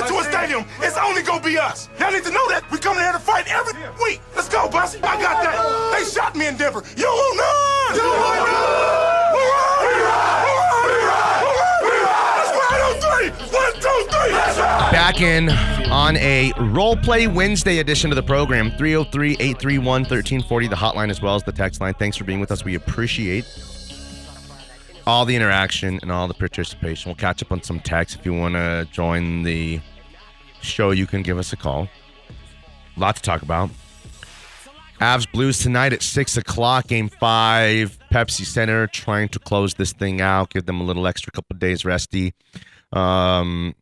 Come into a stadium, it's only gonna be us. Y'all need to know that. We coming here to fight every week. Let's go, Bussy. I got that. They shot me in Denver. You want none. You. Let's ride. Back in on a role play Wednesday edition of the program 303 831 1340, the hotline as well as the text line. Thanks for being with us. We appreciate all the interaction and all the participation. We'll catch up on some text. If you want to join the show, you can give us a call. A lot to talk about. Avs Blues tonight at 6 o'clock, game five. Pepsi Center trying to close this thing out, give them a little extra couple days resty. Um,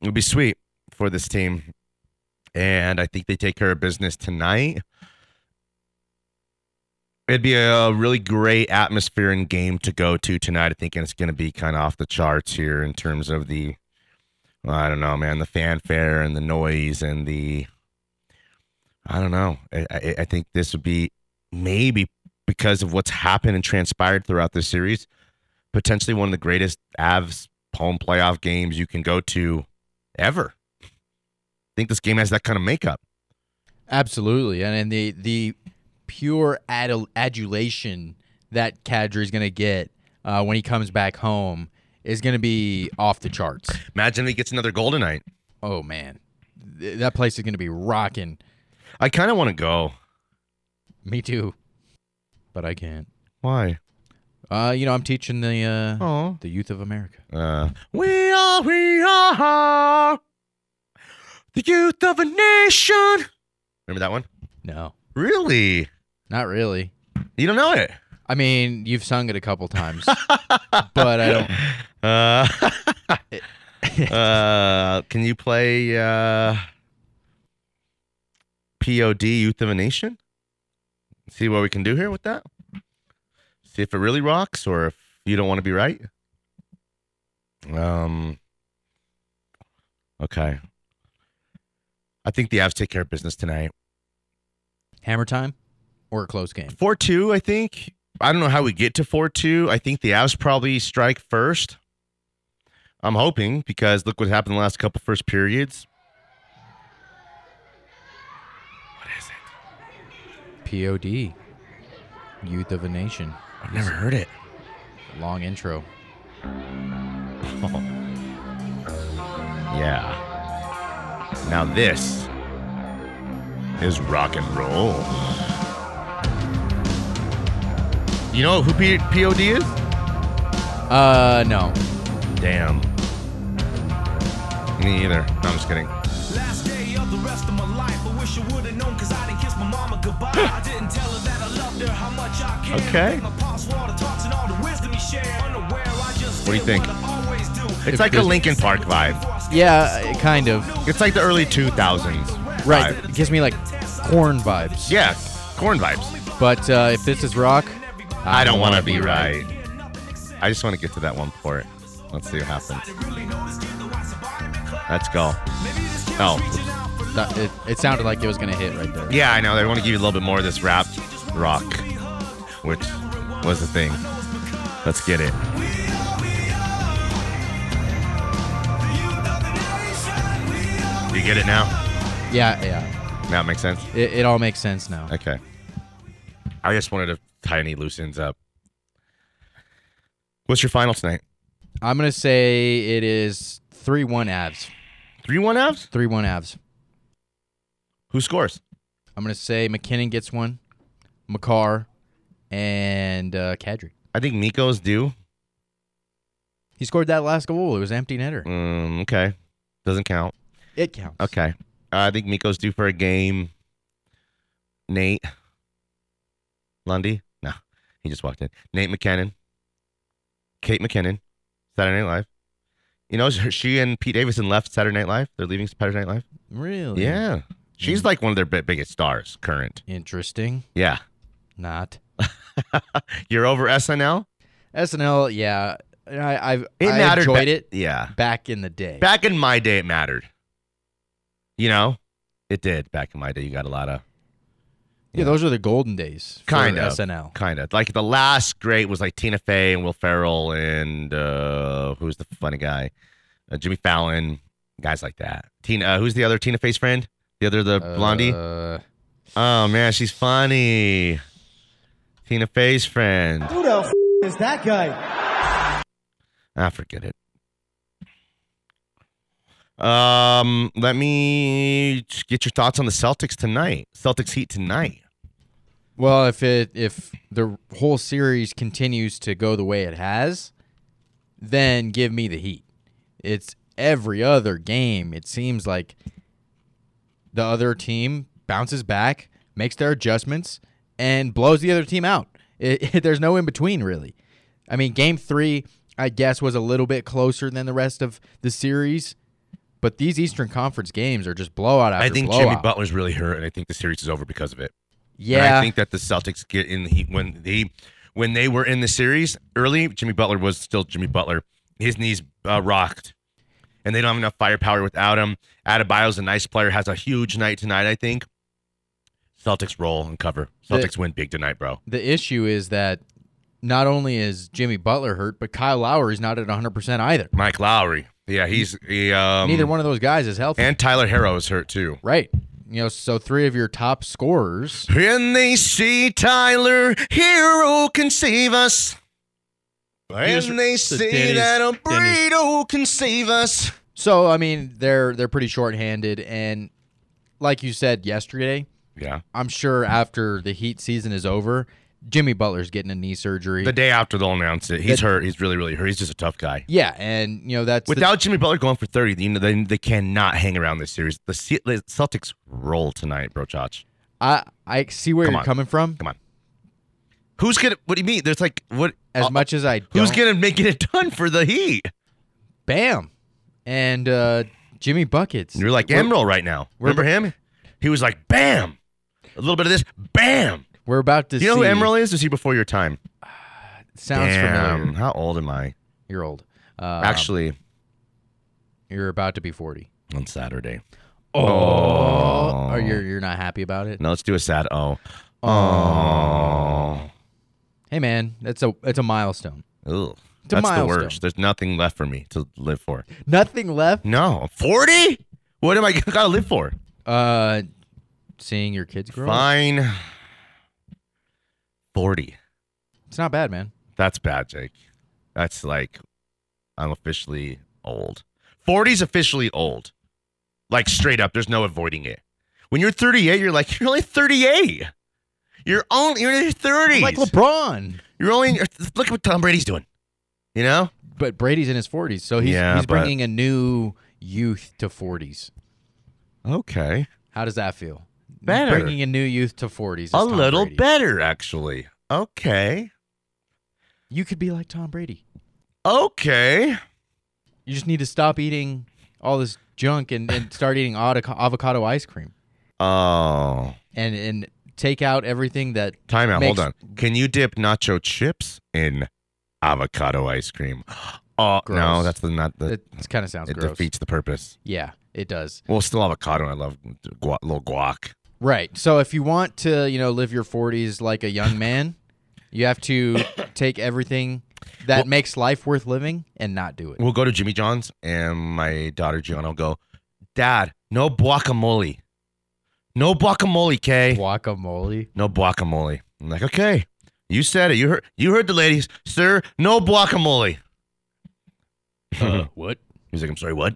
it would be sweet for this team. And I think they take care of business tonight. It'd be a really great atmosphere and game to go to tonight. I think it's going to be kind of off the charts here in terms of the, I don't know, man, the fanfare and the noise and the, I don't know. I, I, I think this would be maybe because of what's happened and transpired throughout this series, potentially one of the greatest Avs home playoff games you can go to ever. I think this game has that kind of makeup. Absolutely, and, and the the pure adul- adulation that Kadri is going to get uh, when he comes back home is going to be off the charts. Imagine if he gets another goal tonight. Oh man, Th- that place is going to be rocking. I kind of want to go. Me too, but I can't. Why? Uh, you know, I'm teaching the uh, the youth of America. Uh, we are, we are the youth of a nation. Remember that one? No, Really? Not really. You don't know it? I mean, you've sung it a couple times, but I don't. Uh, uh, can you play uh, POD Youth of a Nation? See what we can do here with that? See if it really rocks or if you don't want to be right? Um, okay. I think the Avs take care of business tonight. Hammer time or a close game. 4 2, I think. I don't know how we get to 4 2. I think the Avs probably strike first. I'm hoping because look what happened the last couple first periods. What is it? POD, youth of a nation. I've never heard it. Long intro. Yeah. Now this is rock and roll. You know who P- POD is? Uh, no. Damn. Me either. No, I'm just kidding. Last day of the rest of my life. I wish I would've known cause I didn't kiss my mama goodbye. I didn't tell her that I loved her, how much I cared. Okay. My pops water talks and all the wisdom he shared. Unaware, I just What do you think? what I always do. It's like a Linkin Park vibe. Yeah, kind of. It's like the early 2000s. Right. vibe. It gives me like Korn vibes. Yeah, Korn vibes. But uh, if this is rock, I don't um, want to be right. I just want to get to that one port. Let's see what happens. Let's go. Oh, That- it, it sounded like it was gonna hit right there. yeah, I know. They want to give you a little bit more of this rap rock, which was the thing. Let's get it. You get it now? Yeah, yeah. Now it makes sense? It, it all makes sense now. Okay. I just wanted to tie loosens up. What's your final tonight? I'm gonna say it is three one Avs. 3 1 Avs? Three one Avs. Who scores? I'm gonna say MacKinnon gets one, Makar, and uh, Kadri. I think Mikko's due. He scored that last goal. It was empty netter. Um, okay. Doesn't count. It counts. Okay. Uh, I think Mikko's due for a game. Nate Lundy? He just walked in. Nate MacKinnon. Kate McKinnon. Saturday Night Live. You know, she and Pete Davidson left Saturday Night Live. They're leaving Saturday Night Live. Really? Yeah. She's hmm. like one of their bi- biggest stars, current. Interesting. Yeah. Not. You're over SNL? SNL. Yeah. I I've It I mattered. enjoyed ba- it Yeah. back in the day. Back in my day, it mattered. You know, it did. Back in my day, you got a lot of yeah, those are the golden days. Kind of SNL. kind of like the last great was like Tina Fey and Will Ferrell and uh who's the funny guy, uh, Jimmy Fallon, Guys like that. Tina, uh, who's the other Tina Fey's friend? The other, the blondie. Uh, Oh man, she's funny. Tina Fey's friend. Who the f- is that guy? Ah, forget it. Um, let me get your thoughts on the Celtics tonight. Celtics Heat tonight. well, if it if the whole series continues to go the way it has, then give me the Heat. It's every other game. It seems like the other team bounces back, makes their adjustments, and blows the other team out. It, it- there's no in between, really. I mean, game three, I guess, was a little bit closer than the rest of the series, but these Eastern Conference games are just blowout after I think blowout. Jimmy Butler's really hurt, and I think the series is over because of it. And yeah, I think that the Celtics get in the heat when they when they were in the series early. Jimmy Butler was still Jimmy Butler. His knees uh, rocked, and they don't have enough firepower without him. Adebayo's a nice player, has a huge night tonight. I think Celtics roll and cover. The- Celtics win big tonight, bro. the issue is that not only is Jimmy Butler hurt, but Kyle Lowry's not at 100% either. Mike Lowry, yeah, he's he, um, Neither one of those guys is healthy. and Tyler Herro is hurt too. right. You know, so three of your top scorers. When they say Tyler Herro can save us. Here's When they the say Denny's- that a Denny's. burrito can save us. So, I mean, they're they're pretty shorthanded and like you said yesterday, Yeah. I'm sure after the Heat season is over, Jimmy Butler's getting a knee surgery. The day after they'll announce it. He's The- hurt. He's really, really hurt. He's just a tough guy. yeah, and you know that's the- Without Jimmy Butler going for 30, you know, they, they cannot hang around this series. The, Ce- the Celtics roll tonight, bro, Chach. I I see where Come you're on. coming from. Come on. Who's going to, what do you mean? There's like, what? As uh, much as I Who's to make it done for the Heat? Bam. And uh Jimmy Buckets. You're like Emeril right now. Remember him? He was like, bam. A little bit of this, bam. We're about to Do you know see. who Emeril is? Is he before your time? Sounds Damn. familiar. How old am I? You're old. Uh, Actually, you're about to be 40. on Saturday. Oh, or you're you're not happy about it? No, let's do a sad oh. Oh. Hey man, that's a it's a milestone. Ugh. It's a That's the milestone. worst. There's nothing left for me to live for. Nothing left. No. 40? What am I got to live for? Uh, seeing your kids grow. up. Fine. 40. It's not bad, man. That's bad, Jake. That's like, I'm officially old. 40's officially old. Like straight up, there's no avoiding it. When you're 38, you're like, you're only 38. You're only, you're in your 30s. Like LeBron, You're only, look at what Tom Brady's doing. You know? but Brady's in his 40s, so he's Yeah, he's but- bringing a new youth to 40s. Okay. How does that feel? Better. Bringing a new youth to 40s. is A Tom little Brady. better, actually. Okay. You could be like Tom Brady. Okay. You just need to stop eating all this junk and, and start eating avocado ice cream Oh. and and take out everything that Time out. Hold on. Can you dip nacho chips in avocado ice cream? Oh, no, that's the not the. It kind of sounds it gross. defeats the purpose. Yeah, it does. Well, still avocado. I love guac, little guac. Right. So if you want to, you know, live your 40s like a young man, you have to take everything that Well- makes life worth living and not do it. We'll go to Jimmy John's, and my daughter Gianna will go, Dad, no guacamole. No guacamole, Kay. Guacamole. No guacamole. I'm like, okay. You said it. You heard you heard the ladies. Sir, no guacamole. Uh, what? He's like, I'm sorry, what?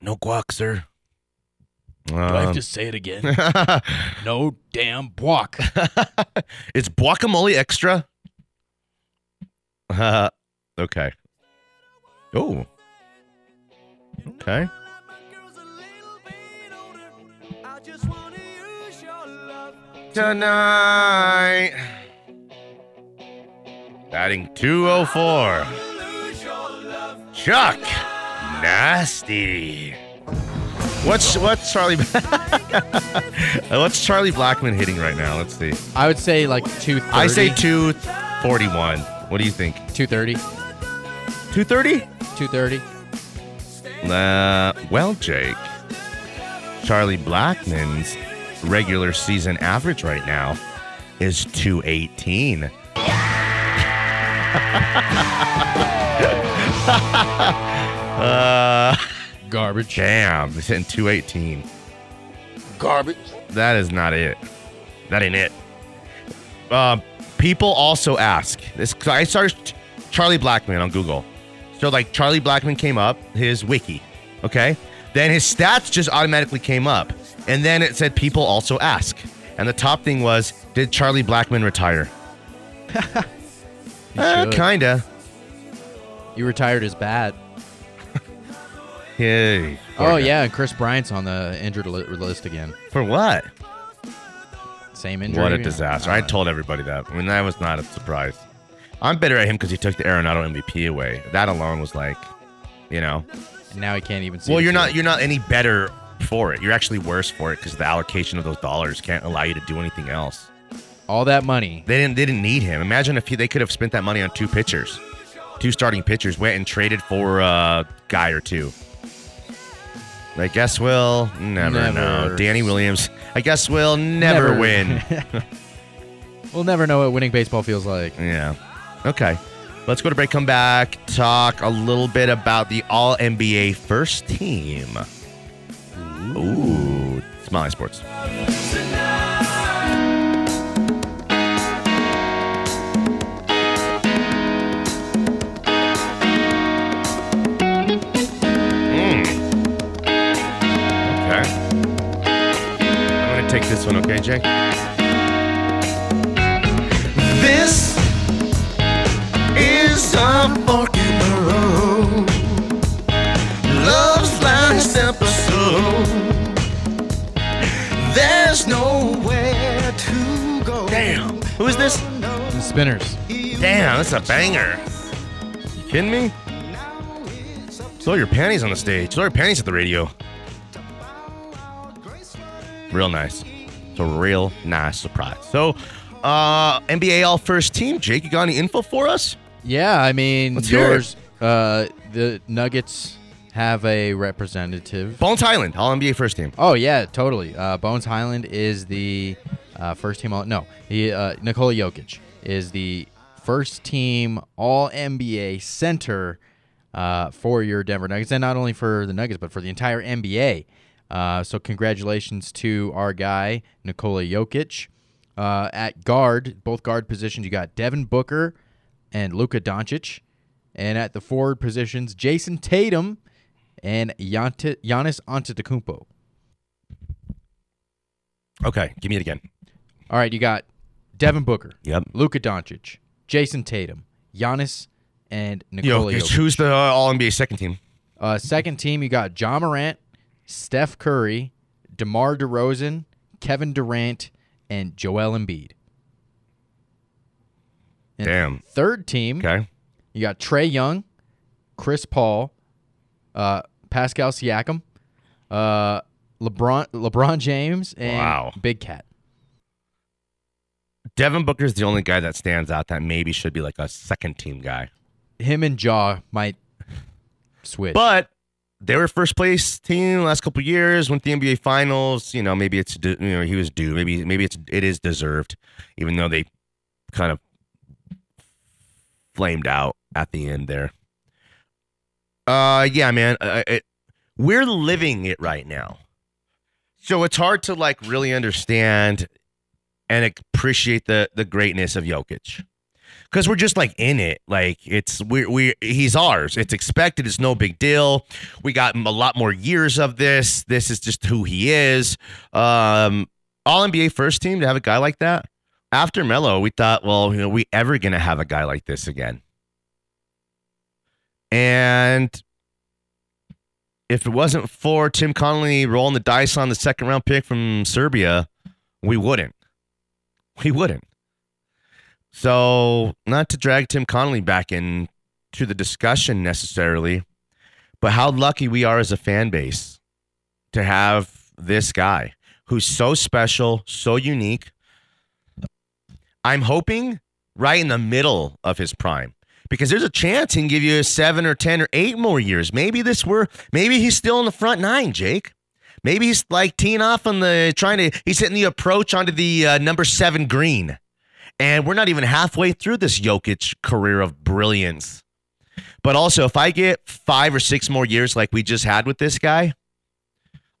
No guac, sir. Do I have Um, to say it again? no damn guac. it's guacamole extra? Uh, okay. Oh. Okay. Tonight. Batting 204. Chuck Nasty. What's what's Charlie What's Charlie Blackmon hitting right now? Let's see. I would say like two. I say 241. What do you think? 230. 230? 230. Uh, well, Jake, Charlie Blackmon's regular season average right now is 218. uh, Garbage. Damn, he's hitting 218. Garbage. That is not it. That ain't it. Uh, people also ask this. I searched Charlie Blackmon on Google. So like Charlie Blackmon came up, his wiki, okay. Then his stats just automatically came up, and then it said people also ask, and the top thing was, did Charlie Blackmon retire? He Uh, kinda. You retired as bad. Hey. Oh yeah, and Kris Bryant's on the injured li- list again. For what? Same injury. What a disaster! I Uh, told everybody that. I mean, that was not a surprise. I'm better at him because he took the Arenado MVP away. That alone was like, you know. and now he can't even see. Well, you're not you're not any better for it. You're actually worse for it because the allocation of those dollars can't allow you to do anything else. all that money. They didn't they didn't need him. Imagine if he, they could have spent that money on two pitchers, two starting pitchers, went and traded for a guy or two. I guess we'll never, know. Danny Williams. I guess we'll never, Never. win. We'll never know what winning baseball feels like. yeah. Okay. Let's go to break. Come back. Talk a little bit about the All NBA first team. Ooh, Smiley Sports. Take this one, okay, Jake? This is a fork in the road. Love's last episode. There's nowhere to go. Damn. Who is this? The spinners. Damn, that's a banger. You kidding me? Throw your panties on the stage. Throw your panties at the radio. Real nice. It's a real nice surprise. So, uh, NBA All First Team. Jake, you got any info for us? Yeah, I mean, Let's yours. Uh, the Nuggets have a representative. Bones Hyland, All NBA First Team. Oh yeah, totally. Uh, Bones Hyland is the uh, first team. All, no, he uh, Nikola Jokic is the first team All NBA center uh, for your Denver Nuggets, and not only for the Nuggets, but for the entire NBA. Uh, so congratulations to our guy Nikola Jokic. Uh, at guard, both guard positions, you got Devin Booker and Luka Doncic, and at the forward positions, Jayson Tatum and Giannis Giannis Antetokounmpo. Okay, give me it again. All right, you got Devin Booker, Yep. Luka Doncic, Jayson Tatum, Giannis, and Nikola Jokic. who's the uh, All NBA second team? Uh, second team, you got Ja Morant, Steph Curry, DeMar DeRozan, Kevin Durant, and Joel Embiid. And Damn. Third team, Okay. you got Trae Young, Chris Paul, uh, Pascal Siakam, uh, LeBron LeBron James, and Wow. Big Cat. Devin Booker is the only guy that stands out that maybe should be like a second team guy. Him and Ja might switch. But they were first place team last couple years. Went the NBA Finals. You know, maybe it's you know he was due. Maybe maybe it's it is deserved, even though they kind of flamed out at the end there. Uh, yeah, man, uh, it, we're living it right now, so it's hard to like really understand and appreciate the the greatness of Jokic because we're just like in it. Like it's we we he's ours. It's expected. It's no big deal. We got a lot more years of this. This is just who he is. Um, All NBA first team to have a guy like that. After Melo, we thought, well, you know, we ever gonna have a guy like this again? And if it wasn't for Tim Connelly rolling the dice on the second round pick from Serbia, we wouldn't. We wouldn't. So, not to drag Tim Connelly back into the discussion necessarily, but how lucky we are as a fan base to have this guy who's so special, so unique. I'm hoping right in the middle of his prime because there's a chance he can give you a seven or 10 or eight more years. Maybe this were, maybe he's still in the front nine, Jake. Maybe he's like teeing off on the, trying to, he's hitting the approach onto the uh, number seven green. And we're not even halfway through this Jokic career of brilliance. But also, if I get five or six more years like we just had with this guy,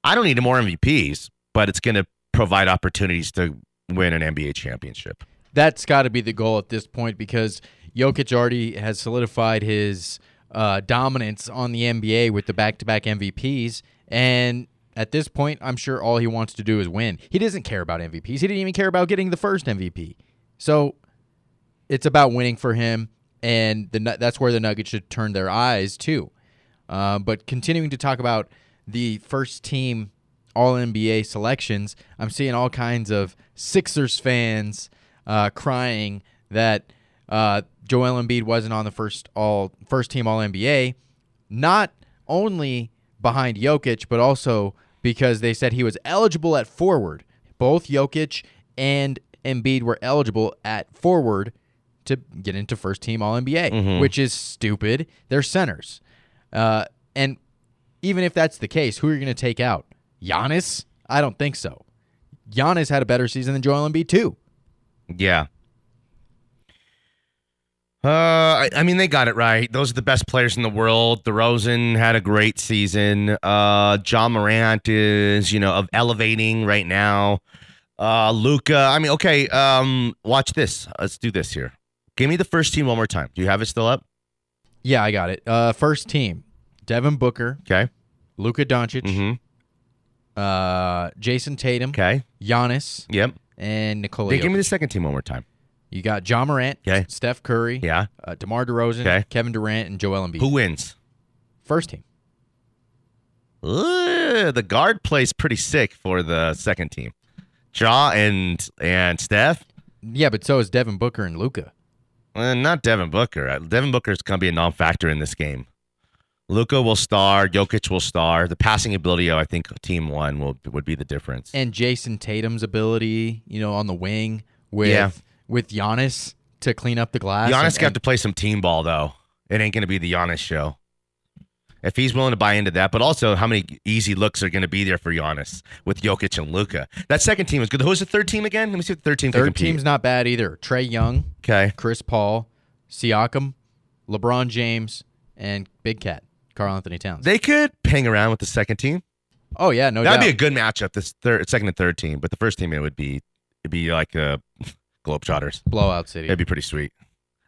I don't need more MVPs, but it's going to provide opportunities to win an NBA championship. That's got to be the goal at this point because Jokic already has solidified his uh, dominance on the NBA with the back-to-back MVPs, and at this point, I'm sure all he wants to do is win. He doesn't care about MVPs. He didn't even care about getting the first MVP. So it's about winning for him, and the that's where the Nuggets should turn their eyes to. Uh, but continuing to talk about the first team All NBA selections, I'm seeing all kinds of Sixers fans uh, crying that uh, Joel Embiid wasn't on the first all first team All NBA, not only behind Jokic, but also because they said he was eligible at forward. Both Jokic and Embiid were eligible at forward to get into first team All NBA, which is stupid. They're centers. Uh, and even if that's the case, who are you going to take out? Giannis? I don't think so. Giannis had a better season than Joel Embiid, too. Yeah. Uh, I, I mean, they got it right. Those are the best players in the world. DeRozan had a great season. Uh, Ja Morant is, you know, of elevating right now. Uh, Luka. I mean, okay. Um, watch this. Let's do this here. Give me the first team one more time. Do you have it still up? Yeah, I got it. Uh, first team Devin Booker, Okay. Luka Doncic, Mm-hmm. uh, Jayson Tatum, Okay. Giannis, Yep. and Nikola. Okay, give me the second team one more time. You got Ja Morant, Okay. Steph Curry, Yeah. uh, DeMar DeRozan, Okay. Kevin Durant, and Joel Embiid. Who wins? First team. Ugh, the guard plays pretty sick for the second team. Ja and and Steph. Yeah, but so is Devin Booker and Luka. Uh, not Devin Booker. Uh, Devin Booker is going to be a non-factor in this game. Luka will star. Jokic will star. The passing ability, of, I think, team one will would be the difference. And Jayson Tatum's ability, you know, on the wing with Yeah. with Giannis to clean up the glass. Giannis and- got and- to play some team ball though. It ain't going to be the Giannis show. If he's willing to buy into that, but also how many easy looks are going to be there for Giannis with Jokic and Luka. That second team is good. Who's the third team again? Let me see what the third team Third team's not bad either. Trae Young, okay. Chris Paul, Siakam, LeBron James, and Big Cat, Karl-Anthony Towns. They could hang around with the second team. oh yeah, no doubt. That'd doubt. be a good matchup. This third, second and third team, but the first team it would be it'd be like uh, Globetrotters. blowout city. It'd be pretty sweet.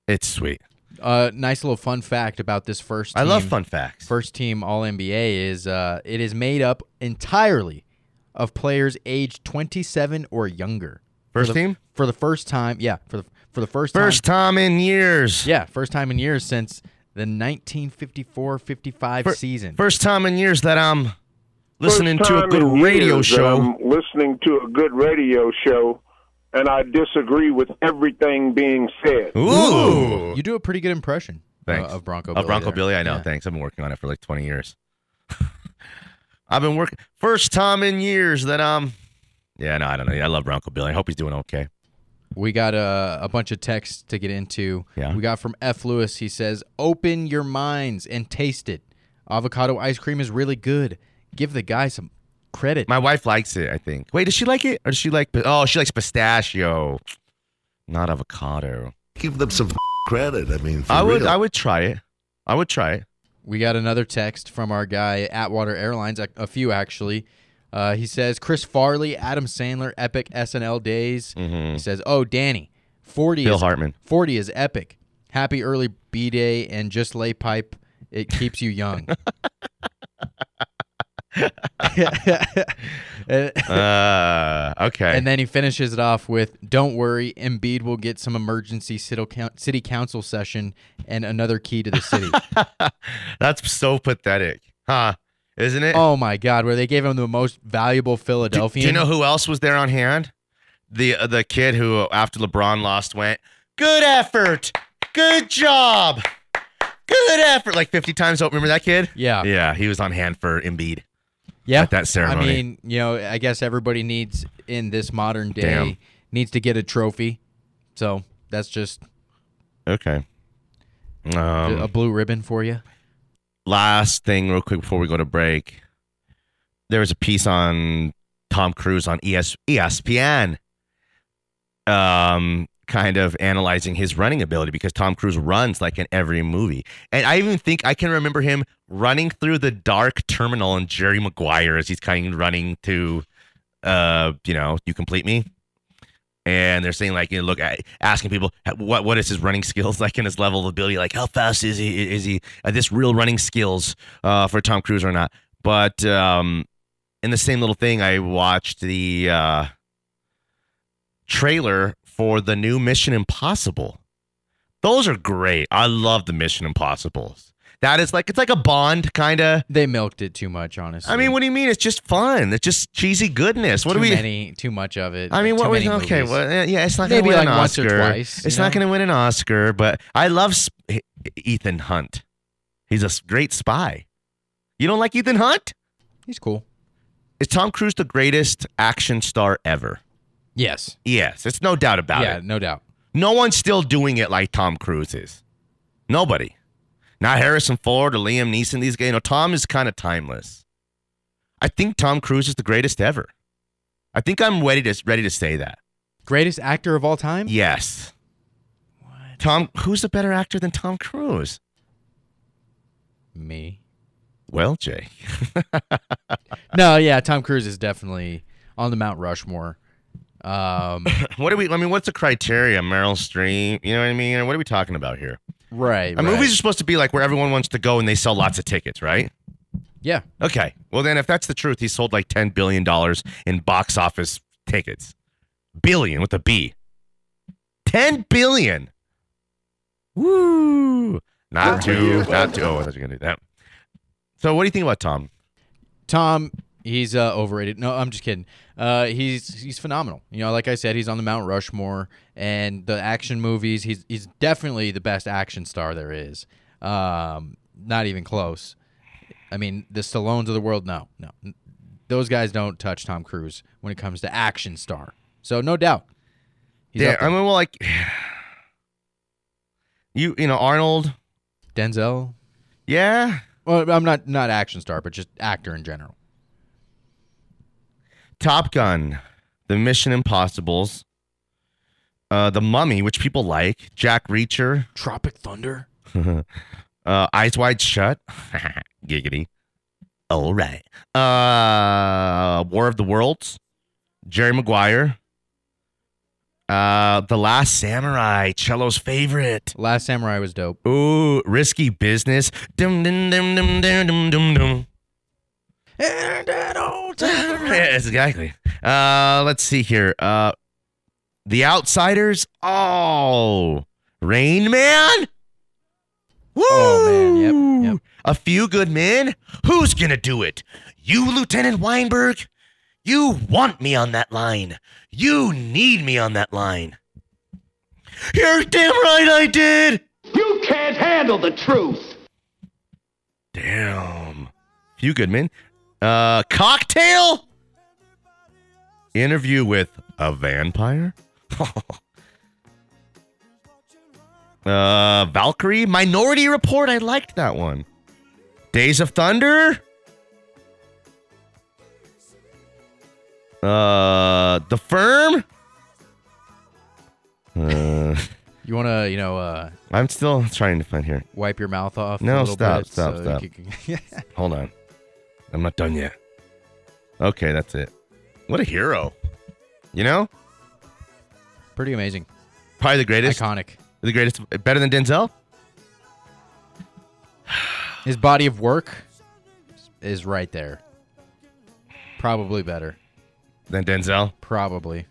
It's sweet. Uh, nice little fun fact about this first. I love fun facts. First team All NBA is uh, it is made up entirely of players aged 27 or younger. For First the- team? for the first time. Yeah, for the for the first First time. time in years. Yeah, first time in years since the 1954-55 Fir- season. First time in years that I'm listening to a good radio show. I'm listening to a good radio show, and I disagree with everything being said. Ooh. You do a pretty good impression uh, Thanks. of Bronco. Of Billy Bronco there. Billy, I know. Yeah. Thanks. I've been working on it for like 20 years. I've been working first time in years that um yeah, no, I don't know. I love Bronco Billy. I hope he's doing okay. We got a, a bunch of texts to get into. Yeah. We got from F. Lewis. He says, Open your minds and taste it. Avocado ice cream is really good. Give the guy some credit. My wife likes it, I think. Wait, does she like it? Or does she like oh, she likes pistachio. Not avocado. Give them some credit. I mean, for I would real. I would try it. I would try it. we got another text from our guy, Atwater Airlines, a, a few actually. Uh, he says, Chris Farley, Adam Sandler, epic SNL days. He says, Oh, Danny, 40 Mm-hmm. Bill is, Hartman. 40 is epic. Happy early B day and just lay pipe. It keeps you young. and, Uh okay. and then he finishes it off with, "Don't worry, Embiid will get some emergency city, council session and another key to the city." That's so pathetic. Huh? Isn't it? oh my God, where they gave him the most valuable do, do you know who else was there on hand? The uh, the kid who after LeBron lost went, "Good effort. Good job. Good effort." Like 50 times. Oh, remember that kid? Yeah, Yeah, he was on hand for Embiid. Yeah. at that ceremony. I mean, you know, I guess everybody needs in this modern day Damn. needs to get a trophy. So that's just Okay. a- Um, a blue ribbon for you. last thing, real quick, before we go to break. There was a piece on Tom Cruise on ES, ESPN. Um, kind of analyzing his running ability because Tom Cruise runs like in every movie. And I even think I can remember him running through the dark terminal and Jerry Maguire as he's kind of running to uh, you know, you complete me. And they're saying like, you know, look, asking people what what is his running skills like in his level of ability, like how fast is he? Is he uh, this real running skills uh, for Tom Cruise or not? But um, in the same little thing, I watched the uh, trailer for the new Mission Impossible. Those are great. I love the Mission Impossibles. That is like it's like a Bond kind of. They milked it too much, honestly. I mean, what do you mean? It's just fun. It's just cheesy goodness. What too do we? many, too much of it. I mean, what was okay? movies. Well, yeah, it's not Maybe going to win like an once or Oscar. twice, it's you not going to win an Oscar, but I love Sp- Ethan Hunt. He's a great spy. You don't like Ethan Hunt? He's cool. Is Tom Cruise the greatest action star ever? Yes. Yes, it's no doubt about yeah, it. Yeah, no doubt. No one's still doing it like Tom Cruise is. Nobody. Not Harrison Ford or Liam Neeson. These guys, you know, Tom is kind of timeless. I think Tom Cruise is the greatest ever. I think I'm ready to ready to say that. Greatest actor of all time? Yes. What? Tom, who's a better actor than Tom Cruise? Me. Well, Jay. No, yeah, Tom Cruise is definitely on the Mount Rushmore. Um, What do we? I mean, what's the criteria? Meryl Streep. You know what I mean? What are we talking about here? Right. Right. Movies are supposed to be like where everyone wants to go and they sell lots of tickets, right? Yeah. Okay. Well, then, if that's the truth, he sold like ten billion dollars in box office tickets. Billion with a B. Ten billion. Woo! Not too. Not too. Oh, I thought you were gonna do that. So, what do you think about Tom? Tom, he's uh, overrated. No, I'm just kidding. Uh, he's he's phenomenal. You know, like I said, he's on the Mount Rushmore, and the action movies. He's he's definitely the best action star there is. Um, not even close. I mean, the Stallones of the world. No, no, those guys don't touch Tom Cruise when it comes to action star. So no doubt, yeah. I mean, well, like you, you know, Arnold. Denzel. Yeah, Well, I'm not not action star, but just actor in general. Top Gun, The Mission Impossibles, uh, The Mummy, which people like, Jack Reacher, Tropic Thunder. uh, Eyes Wide Shut, giggity. All right. Uh, War of the Worlds, Jerry Maguire, uh, The Last Samurai, Cello's favorite. Last Samurai was dope. Ooh, Risky Business. Dum dum dum dum dum dum dum dum. Yes, exactly. Uh, let's see here. Uh, The Outsiders. Oh, Rain Man. Woo! Oh, man, yep, yep. A few good men. Who's gonna do it? You, Lieutenant Weinberg. You want me on that line. You need me on that line. You're damn right I did. You can't handle the truth. Damn. Few good men. Uh, cocktail. Interview with a vampire. uh, Valkyrie. Minority Report. I liked that one. Days of Thunder. Uh, The Firm. Uh, You want to, you know, uh, I'm still trying to find here. wipe your mouth off? No, a little stop, bit stop, so stop. can- Hold on. I'm not done yet. Okay, that's it. What a hero. You know? Pretty amazing, Probably the greatest. iconic. The greatest. Better than Denzel? His body of work is right there. Probably better. Than Denzel? Probably.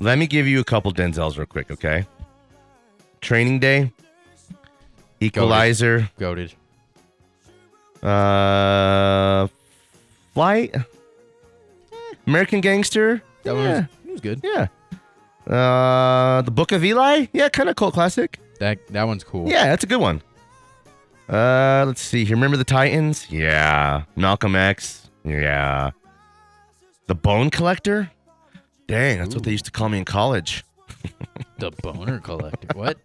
Let me give you a couple Denzels real quick, okay? Training Day, Equalizer, Goaded. uh, Flight, American Gangster. That one yeah, was, it was good. yeah. Uh, The Book of Eli. Yeah, kind of cult classic. That that one's cool. Yeah, that's a good one. Uh, let's see here. Remember the Titans? Yeah. Malcolm X? Yeah. The Bone Collector? Dang, that's what they used to call me in college. The Boner Collector. What?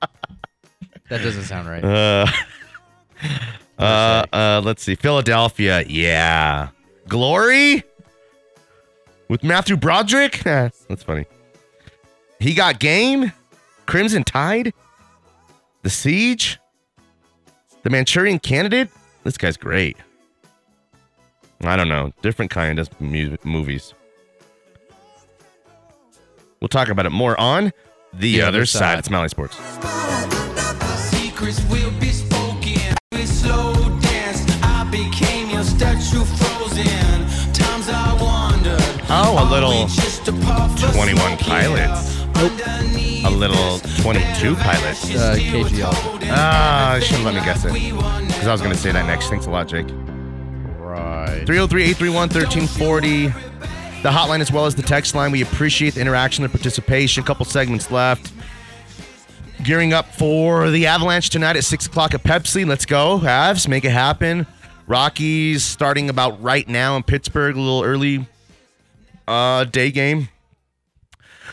that doesn't sound right. Uh, uh, uh, let's see. Philadelphia? Yeah. Glory? With Matthew Broderick? that's funny. He got game? Crimson Tide, The Siege, The Manchurian Candidate. This guy's great. I don't know, different kind of mu- movies. We'll talk about it more on the, The other, Other side. Side. of Smiley Sports. Secrets will be spoken. We slow dance. I became your statue frozen. Times I wondered. Oh, a little we just a puff of 21? Pilots. Underneath A little 22 Pilots. Uh, KGL. Ah, you shouldn't let me guess it. Because I was going to say that next. Thanks a lot, Jake. Right. 303 831 1340. The hotline as well as the text line. We appreciate the interaction and participation. A couple segments left. Gearing up for the Avalanche tonight at 6 o'clock at Pepsi. Let's go. Avs, make it happen. Rockies starting about right now in Pittsburgh, a little early uh, day game.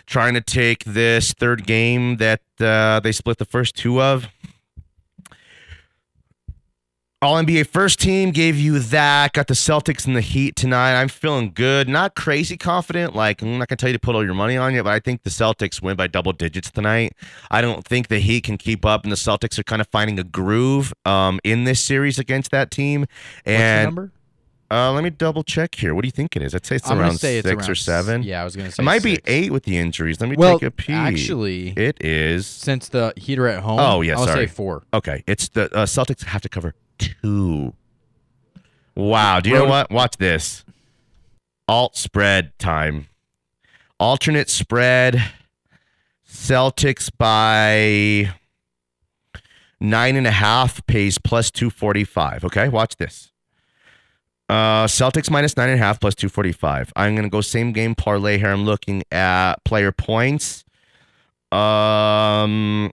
Trying to take this third game that uh, they split the first two of. All NBA first team gave you that. Got the Celtics and the Heat tonight. I'm feeling good. Not crazy confident. Like, I'm not going to tell you to put all your money on it, but I think the Celtics win by double digits tonight. I don't think the Heat can keep up, and the Celtics are kind of finding a groove um, in this series against that team. What's the And number? Uh, let me double check here. What do you think it is? I'd say it's I'm around say it's six around or seven. Yeah, I was gonna say It might be eight with the injuries. Let me Well, take a peek. actually, it is. since the Heat are at home, Oh, yeah, I'll sorry. say four. Okay, it's the uh, Celtics have to cover two. Wow, do you know what? Watch this. Alt spread time. Alternate spread. Celtics by nine and a half pays plus two forty five. Okay, watch this. Uh, Celtics minus nine and a half plus two forty five. I'm gonna go same game parlay here. I'm looking at player points. Um,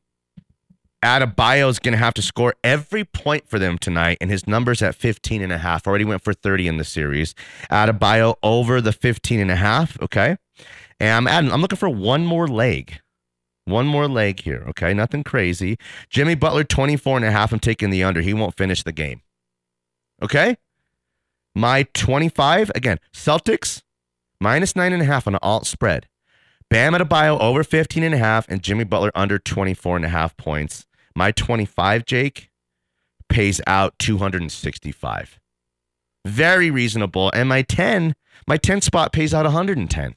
Adebayo is going to have to score every point for them tonight, and his number's at 15 and a half. Already went for 30 in the series. Adebayo over the 15 and a half. Okay. And I'm adding, I'm looking for one more leg. One more leg here. Okay. Nothing crazy. Jimmy Butler, 24 and a half. I'm taking the under. He won't finish the game. Okay. My 25, again, Celtics minus nine and a half on an alt spread. Bam Adebayo over 15 and a half and Jimmy Butler under 24 and a half points. My 25, Jake, pays out 265. Very reasonable. And my 10, my 10 spot pays out 110.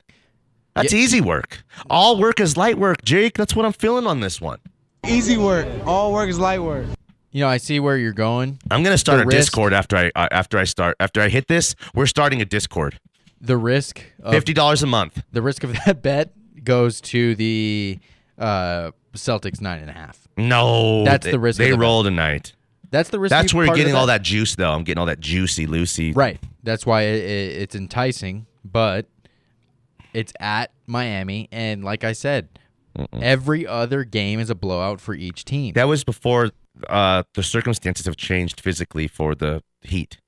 That's Yeah. easy work. All work is light work, Jake. That's what I'm feeling on this one. Easy work. All work is light work. You know, I see where you're going. I'm gonna start The a risk- Discord after I uh, after I start after I hit this. We're starting a Discord. The risk of Fifty dollars a month. the risk of that bet goes to the uh, Celtics nine and a half. No, That's they- the risk of They the bet. roll tonight. That's the risk. That's where you're part of the getting all that juice, though. I'm getting all that juicy, Lucy. Right. That's why it, it, it's enticing, but it's at Miami, and like I said, every other game is a blowout for each team. That was before uh, the circumstances have changed physically for the Heat.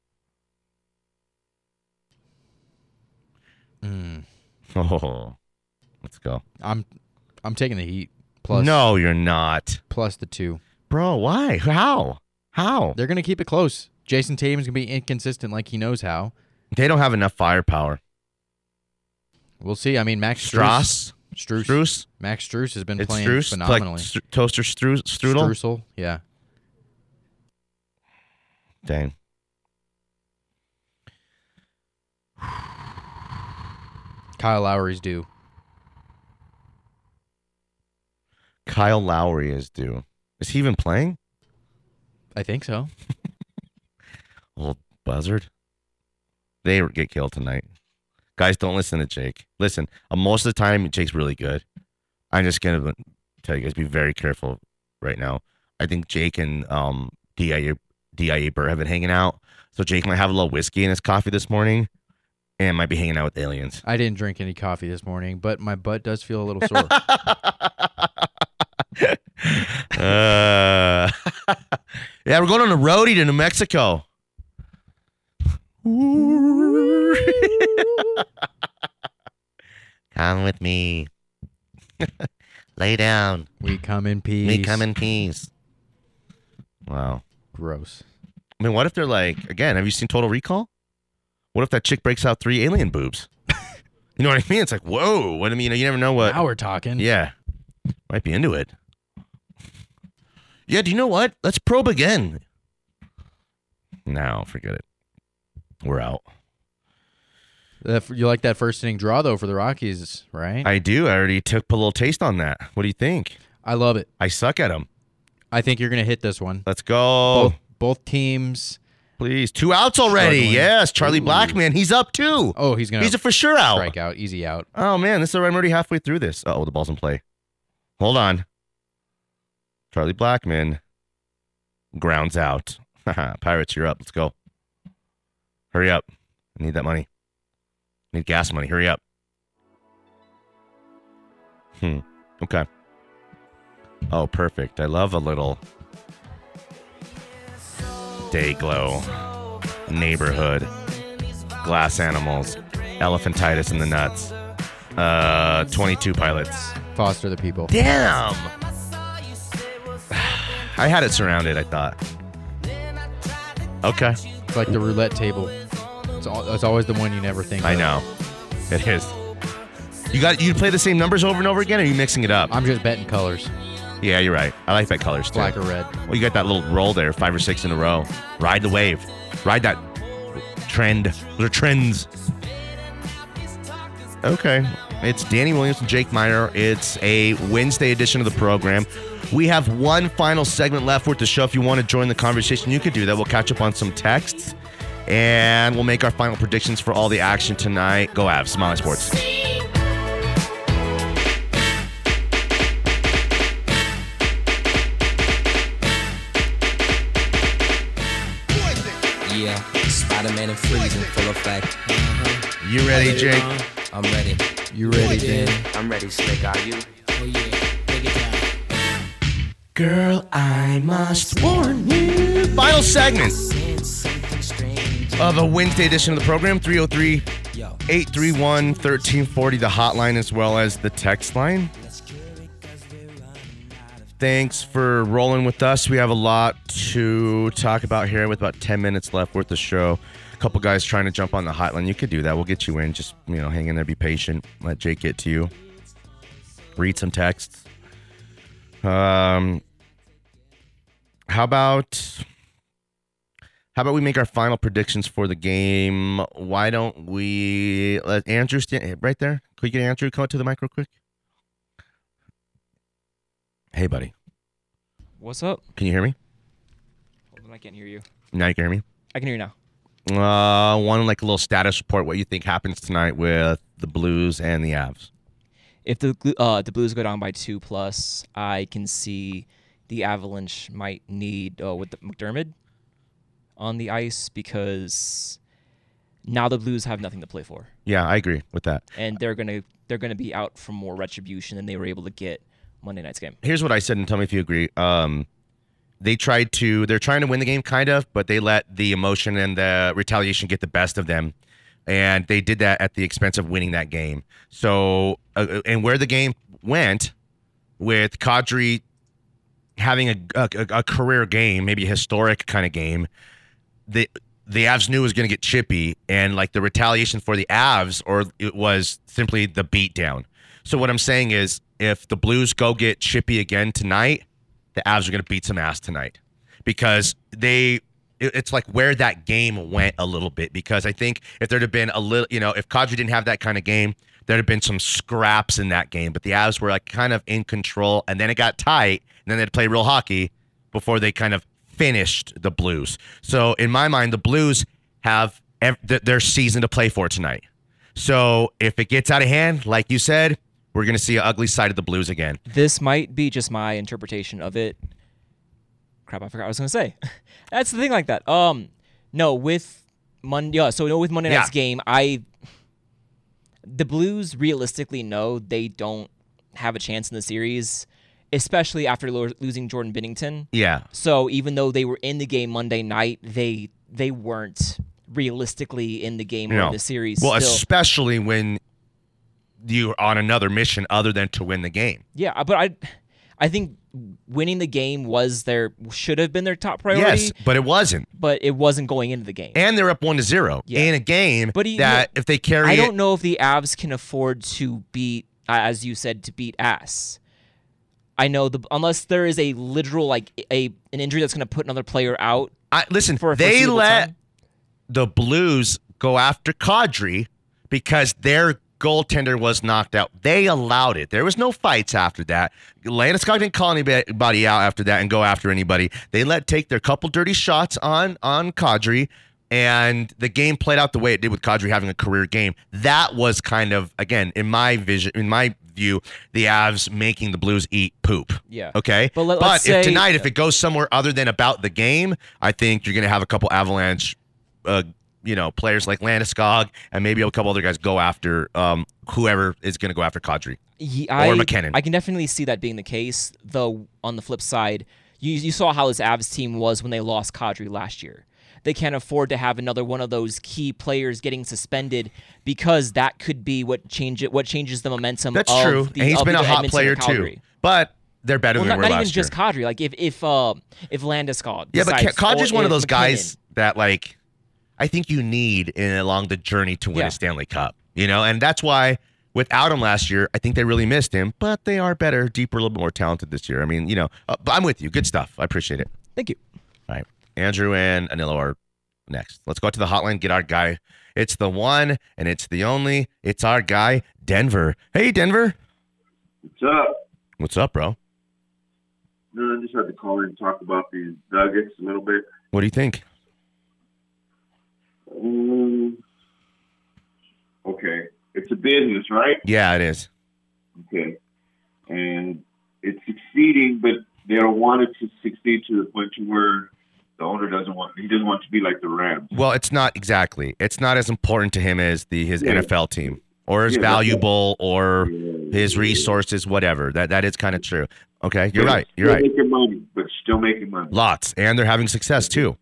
Mm. Oh, let's go. I'm I'm taking the Heat plus no, you're not, plus the two. bro. Why? How? How? They're gonna keep it close. Jayson Tatum's gonna be inconsistent like he knows how. They don't have enough firepower. We'll see. I mean, Max Strauss, Struess, Struess, Max Struess has been it's playing Struess, phenomenally. like Stru- toaster Stru- strudel. Strusel, yeah. Dang. Kyle Lowry's due. Kyle Lowry is due. Is he even playing? I think so. Old buzzard. They get killed tonight. Guys, don't listen to Jake. Listen, uh, most of the time, Jake's really good. I'm just going to tell you guys be very careful right now. I think Jake and um, D.I.A. D.I.A. Burr have been hanging out. So Jake might have a little whiskey in his coffee this morning and might be hanging out with aliens. I didn't drink any coffee this morning, but my butt does feel a little sore. uh, yeah, we're going on a roadie to New Mexico. Come with me. Lay down. we come in peace. We come in peace. Wow. Gross. I mean, what if they're like, again, have you seen Total Recall? What if that chick breaks out three alien boobs? you know what I mean? It's like, whoa. What I mean, you never know what. Now we're talking. Yeah. Might be into it. Yeah, do you know what? Let's probe again. No, forget it. We're out. That- You like that first inning draw though for the Rockies, right? I do. I already took a little taste on that. What do you think? I love it. I suck at them. I think you're gonna hit this one. Let's go. Both both teams. Please. Two outs already. Struggling. Yes. Charlie Ooh. Blackmon. He's up too. Oh, he's gonna He's a for sure out. strike out, easy out. Oh man, this is I'm already halfway through this. Oh, the ball's in play. Hold on. Charlie Blackmon grounds out. Pirates, you're up. Let's go. Hurry up. I need that money. I need gas money. Hurry up. Hmm. Okay. Oh, perfect. I love a little Dayglow. Neighborhood. Glass animals. Elephantitis in the nuts. Uh, 22 pilots. Foster the people. Damn. I had it surrounded, I thought. Okay. It's like the roulette table. It's, al- it's always the one you never think. Of. I of. know. It is. You got you play the same numbers over and over again, or are you mixing it up? I'm just betting colors, Yeah, you're right. I like that colors too. black or red. Well, you got that little roll there, five or six in a row. Ride the wave. Ride that trend. Those are trends. Okay. It's Danny Williams and Jake Meyer. It's a Wednesday edition of the program. We have one final segment left with the show. If you want to join the conversation, you could do that. We'll catch up on some texts and we'll make our final predictions for all the action tonight. Go Avs, Smiley Sports. Yeah, Spider-Man and Freeze in full effect. You ready, Jake? I'm ready. You ready, Dan? I'm ready, Slick. Are you? Oh yeah, break it down. Girl, I must warn you. Final segment of a Wednesday edition of the program 303 831 1340, the hotline as well as the text line. Thanks for rolling with us. We have a lot to talk about here with about 10 minutes left worth of show. A couple guys trying to jump on the hotline. You could do that. We'll get you in. Just, you know, hang in there, be patient. Let Jake get to you. Read some texts. Um, how about how about we make our final predictions for the game? Why don't we let Andrew stand right there? Could we get Andrew come up to the mic real quick? Hey, buddy. What's up? Can you hear me? Hold on, I can't hear you. Now you can hear me. I can hear you now. Uh, one like a little status report. What you think happens tonight with the Blues and the Avs? If the uh, the Blues go down by two plus, I can see the Avalanche might need uh, with the McDermott on the ice because now the Blues have nothing to play for, Yeah, I agree with that. and they're gonna they're gonna be out for more retribution than they were able to get Monday night's game. here's what I said, and tell me if you agree. Um, they tried to, they're trying to win the game, kind of, but they let the emotion and the retaliation get the best of them, and they did that at the expense of winning that game. So, uh, and where the game went with Kadri having a, a, a career game, maybe a historic kind of game, the the Avs knew it was going to get chippy, and like the retaliation for the Avs, or it was simply the beatdown. So what I'm saying is, if the Blues go get chippy again tonight, the Avs are going to beat some ass tonight because they. it- It's like where that game went a little bit because I think if there'd have been a little, you know, if Kadri didn't have that kind of game, there'd have been some scraps in that game. But the Avs were like kind of in control, and then it got tight, then they'd play real hockey before they kind of finished the Blues. So in my mind, the Blues have ev- th- their season to play for tonight. So if it gets out of hand, like you said, we're going to see an ugly side of the Blues again. This might be just my interpretation of it. Crap, I forgot what I was gonna say. That's the thing like that. Um, no, with Monday, yeah, so no, with Monday Yeah. night's game, I the Blues realistically know they don't have a chance in the series, especially after lo- losing Jordan Binnington. Yeah. So even though they were in the game Monday night, they they weren't realistically in the game or No. in the series. Well, still. especially when you're on another mission other than to win the game. Yeah, but I, I think winning the game was their should have been their top priority. Yes, but it wasn't. but it wasn't going into the game. And they're up one to zero Yeah. in a game But he- that if they carry I don't know if the Avs can afford to beat, uh, as you said, to beat ass. I know the unless there is a literal like a an injury that's going to put another player out. I, listen, for a they let time. the Blues go after Kadri because their goaltender was knocked out. They allowed it. There was no fights after that. Landeskog didn't call anybody out after that and go after anybody. They let take their couple dirty shots on on Kadri. And the game played out the way it did with Kadri having a career game. That was kind of, again, in my vision, in my view, the Avs making the Blues eat poop. Yeah. Okay. But let- let's if say- tonight, if it goes somewhere other than about the game, I think you're going to have a couple Avalanche, uh, you know, players like Landeskog and maybe a couple other guys go after um, whoever is going to go after Kadri Ye- or I, MacKinnon. I can definitely see that being the case. Though on the flip side, you you saw how this Avs team was when they lost Kadri last year. They can't afford to have another one of those key players getting suspended because that could be what change it what changes the momentum. That's of true. The, and he's been a hot Edmonton player too. But they're better Well, than not, were not even just year. Kadri. Like if if uh, if Landeskog Yeah, but decides, Ka- Kadri's one of those MacKinnon- guys that like I think you need in along the journey to win Yeah. a Stanley Cup. You know, and that's why without him last year, I think they really missed him. But they are better, deeper, a little bit more talented this year. I mean, you know, uh, but I'm with you. Good stuff. I appreciate it. Thank you. All right, Andrew and Anilo are next. Let's go out to the hotline. Get our guy. It's the one and it's the only. It's our guy, Denver. Hey, Denver. What's up? What's up, bro? No, I just had to call in and talk about these Nuggets a little bit. What do you think? Um, okay, it's a business, right? Yeah, it is. Okay, and it's succeeding, but they don't want it to succeed to the point to where the owner doesn't want. He doesn't want to be like the Rams. Well, it's not exactly. It's not as important to him as the his Yeah. NFL team or as Yeah, valuable or his resources, whatever. That that is kind of true. Okay, you're right. You're right. Making money, but still making money. Lots, and they're having success too.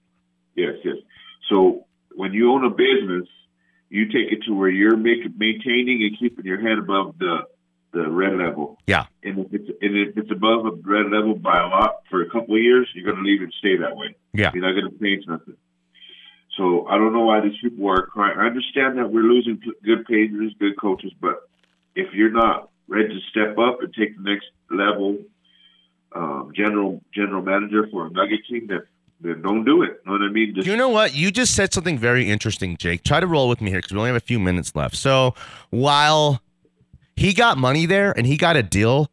Yes, yes. So when you own a business, you take it to where you're making, maintaining and keeping your head above the the red level. Yeah. And if it's and if it's above a red level by a lot for a couple of years, you're going to leave it stay that way. Yeah. You're not going to change nothing. So I don't know why these people are crying. I understand that we're losing good players, good coaches, but if you're not ready to step up and take the next level, um, general general manager for a Nugget team, then then don't do it. You know what I mean? Just You know what? You just said something very interesting, Jake. Try to roll with me here because we only have a few minutes left. So while he got money there and he got a deal,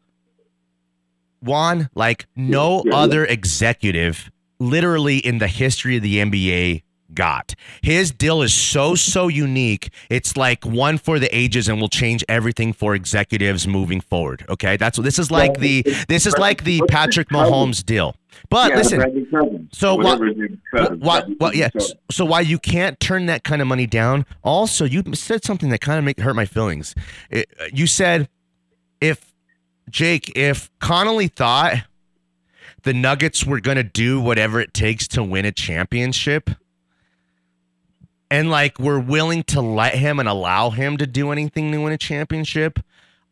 Juan, like no Yeah. other executive literally in the history of the NBA got. His deal is so so unique. It's like one for the ages and will change everything for executives moving forward. Okay? That's this is like the this is like the Patrick Mahomes deal. But Yeah, listen, so what? whatever his name is, Cousins, Why, Brandon well, yeah. So why you can't turn that kind of money down? Also, you said something that kind of make hurt my feelings. It- you said if Jake, if Connelly thought the Nuggets were going to do whatever it takes to win a championship, and like we're willing to let him and allow him to do anything to win a championship,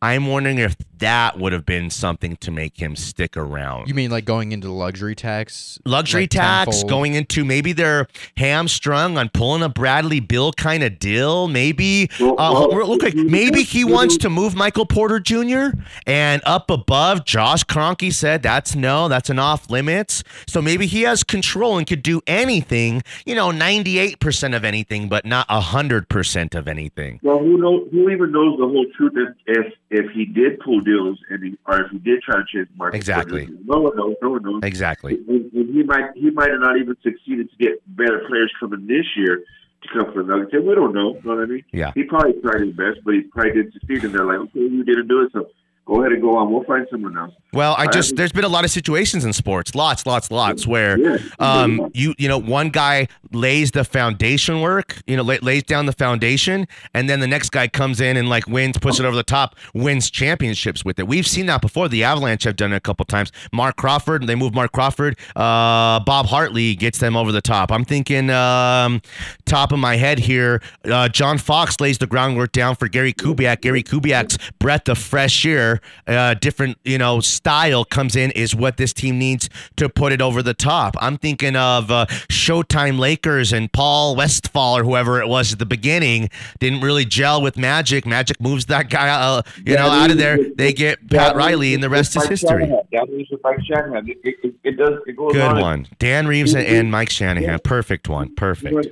I'm wondering if that would have been something to make him stick around. You mean like going into the luxury tax? luxury like tax tenfold? going into maybe they're hamstrung on pulling a Bradley Beal kind of deal. Maybe Well, uh, well, real quick, maybe he wants to move Michael Porter Jr. and up above. Josh Kroenke said that's no, that's an off limits. So maybe he has control and could do anything. You know, ninety eight percent of anything, but not hundred percent of anything. Well, who knows? Who even knows the whole truth? If if, if he did pull deals and he, or if he did try to change the market, Exactly. No one knows. No one knows. Exactly. And, and he might he might have not even succeeded to get better players coming this year to come for the Nuggets. And we don't know. You know what I mean? Yeah. He probably tried his best, but he probably didn't succeed. And they're like, okay, you didn't do it, so go ahead and go on. We'll find someone else. Well, I just there's been a lot of situations in sports, lots, lots, lots, where Yeah. um you you know one guy lays the foundation work, you know, lays down the foundation, and then the next guy comes in and like wins, puts it over the top, wins championships with it. We've seen that before. The Avalanche have done it a couple times. Marc Crawford, they move Marc Crawford. Uh, Bob Hartley gets them over the top. I'm thinking um, top of my head here. Uh, John Fox lays the groundwork down for Gary Kubiak. Gary Kubiak's breath of fresh air uh, different you know style comes in is what this team needs to put it over the top. I'm thinking of uh, Showtime Lakers and Paul Westhead or whoever it was at the beginning didn't really gel with Magic. Magic moves that guy uh, you know out of there. They get Pat Riley, and the rest is history. That means with Mike Shanahan. It, it, it, it does. It goes Good on. one, Dan Reeves and, and Mike Shanahan. Perfect one. Perfect.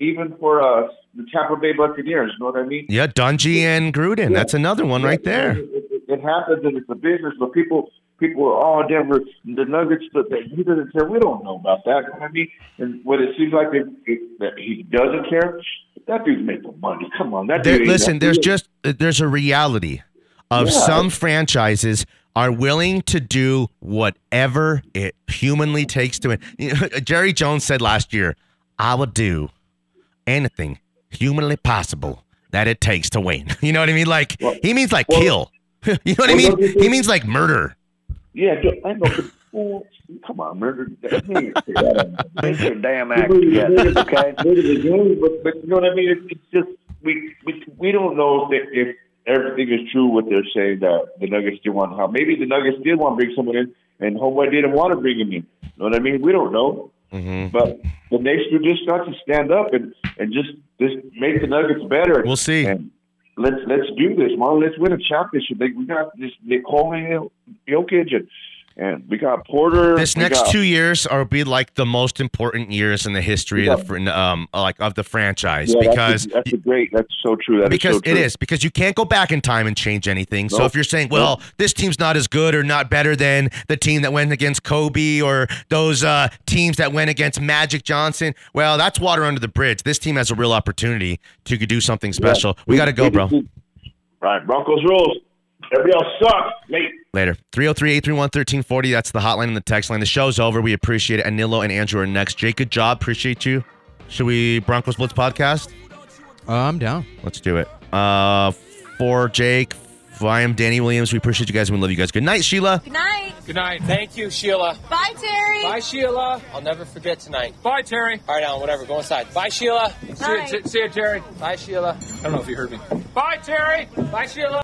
Even for uh, the Tampa Bay Buccaneers, you know what I mean? Yeah, Dungy and Gruden. That's another one right there. It, it, it happens and it's a business, but people people are oh Denver, the Nuggets, but they, he doesn't care. We don't know about that. You know what I mean, and what it seems like it, it, that he doesn't care. That dude's making money. Come on, that There, dude. listen, there's just there's a reality of Yeah. some franchises are willing to do whatever it humanly takes to know, Jerry Jones said last year, "I will do anything humanly possible that it takes to win." You know what I mean? Like he means like kill. you know what I mean? don't He think- means like murder. Yeah, I know. Well, come on, murder. Get your damn act together, okay? But, but you know what I mean? It's, it's just we, we we don't know if, if everything is true what they're saying that the Nuggets did want how maybe the Nuggets did want to bring someone in and Homeboy didn't want to bring him in. You know what I mean? We don't know. Mm-hmm. But the Knicks just got to stand up and, and just just make the Nuggets better. We'll see. And let's let's do this, man. Let's win a championship. Like, we got this Nikola Jokic and, and we got Porter. This next got- two years are be like the most important years in the history of the um like of the franchise Yeah, because that's a, that's a great. That's so true. That is because so true. it is because you can't go back in time and change anything. So if you're saying, well, Nope. this team's not as good or not better than the team that went against Kobe or those uh, teams that went against Magic Johnson, well, that's water under the bridge. This team has a real opportunity to do something special. we got to go, bro. Right, Broncos rules. Everybody else sucks. Late. Later. 303 831 1340. That's the hotline and the text line. The show's over. We appreciate it. Anilo and Andrew are next. Jake, good job. Appreciate you. Should we Broncos Blitz podcast? Uh, I'm down. Let's do it. Uh, for Jake, I am Danny Williams. We appreciate you guys. We love you guys. Good night, Sheila. Good night. Good night. Thank you, Sheila. Bye, Terry. Bye, Sheila. I'll never forget tonight. Bye, Terry. All right, Alan, whatever. Go inside. Bye, Sheila. See you, see you, Terry. Bye, Sheila. I don't know if you heard me. Bye, Terry. Bye, Sheila.